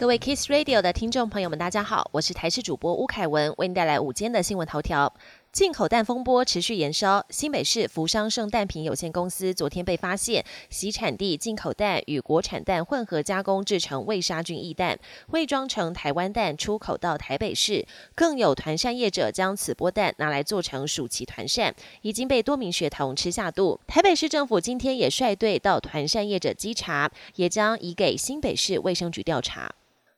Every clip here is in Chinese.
各位 Kiss Radio 的听众朋友们，大家好，我是台视主播吴凯文，为您带来午间的新闻头条。进口蛋风波持续延烧，新北市福商盛蛋品有限公司昨天被发现，其产地进口蛋与国产蛋混合加工制成未杀菌易蛋，伪装成台湾蛋出口到台北市。更有团扇业者将此波蛋拿来做成暑期团扇，已经被多名学童吃下肚。台北市政府今天也率队到团扇业者稽查，也将移给新北市卫生局调查。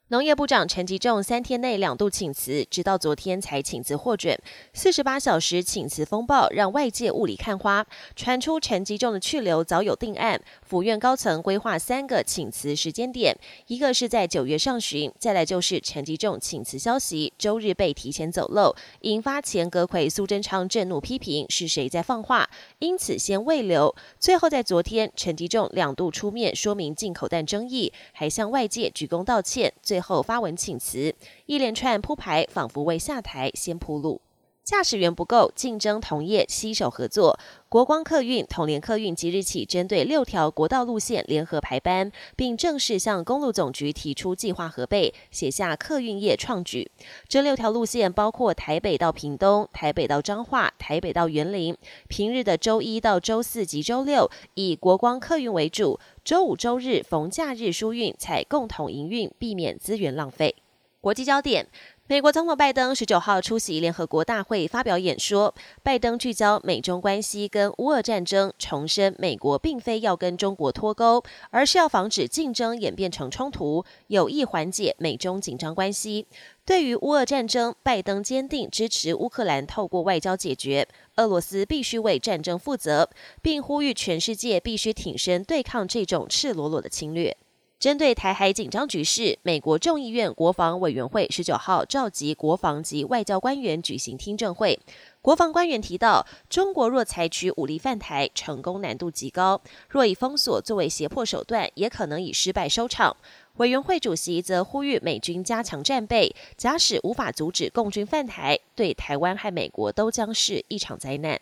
农业部长陈吉仲三天内两度请辞，直到昨天才请辞获准。四十八小时请辞风暴让外界雾里看花，传出陈吉仲的去留早有定案。府院高层规划三个请辞时间点，一个是在九月上旬，再来就是陈吉仲请辞消息周日被提前走漏，引发前阁魁苏贞昌震怒批评是谁在放话，因此先未留。最后在昨天，陈吉仲两度出面说明进口蛋争议，还向外界鞠躬道歉。最后发文请辞，一连串铺排，仿佛为下台先铺路。驾驶员不够，竞争同业携手合作。国光客运、统联客运即日起针对六条国道路线联合排班，并正式向公路总局提出计划核备，写下客运业创举。这六条路线包括台北到屏东、台北到彰化、台北到园林。平日的周一到周四及周六以国光客运为主，周五、周日逢假日疏运，采共同营运，避免资源浪费。国际焦点。美国总统拜登十九号出席联合国大会发表演说，拜登聚焦美中关系跟乌俄战争，重申美国并非要跟中国脱钩，而是要防止竞争演变成冲突，有意缓解美中紧张关系。对于乌俄战争，拜登坚定支持乌克兰透过外交解决，俄罗斯必须为战争负责，并呼吁全世界必须挺身对抗这种赤裸裸的侵略。针对台海紧张局势，美国众议院国防委员会十九号召集国防及外交官员举行听证会。国防官员提到，中国若采取武力犯台，成功难度极高；若以封锁作为胁迫手段，也可能以失败收场。委员会主席则呼吁美军加强战备，假使无法阻止共军犯台，对台湾和美国都将是一场灾难。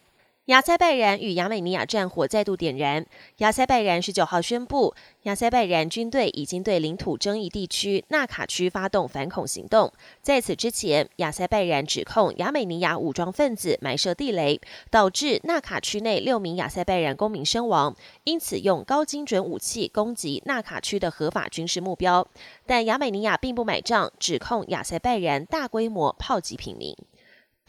亚塞拜然与亚美尼亚战火再度点燃。亚塞拜然十九号宣布，亚塞拜然军队已经对领土争议地区纳卡区发动反恐行动。在此之前，亚塞拜然指控亚美尼亚武装分子埋设地雷，导致纳卡区内六名亚塞拜然公民身亡，因此用高精准武器攻击纳卡区的合法军事目标。但亚美尼亚并不买账，指控亚塞拜然大规模炮击平民。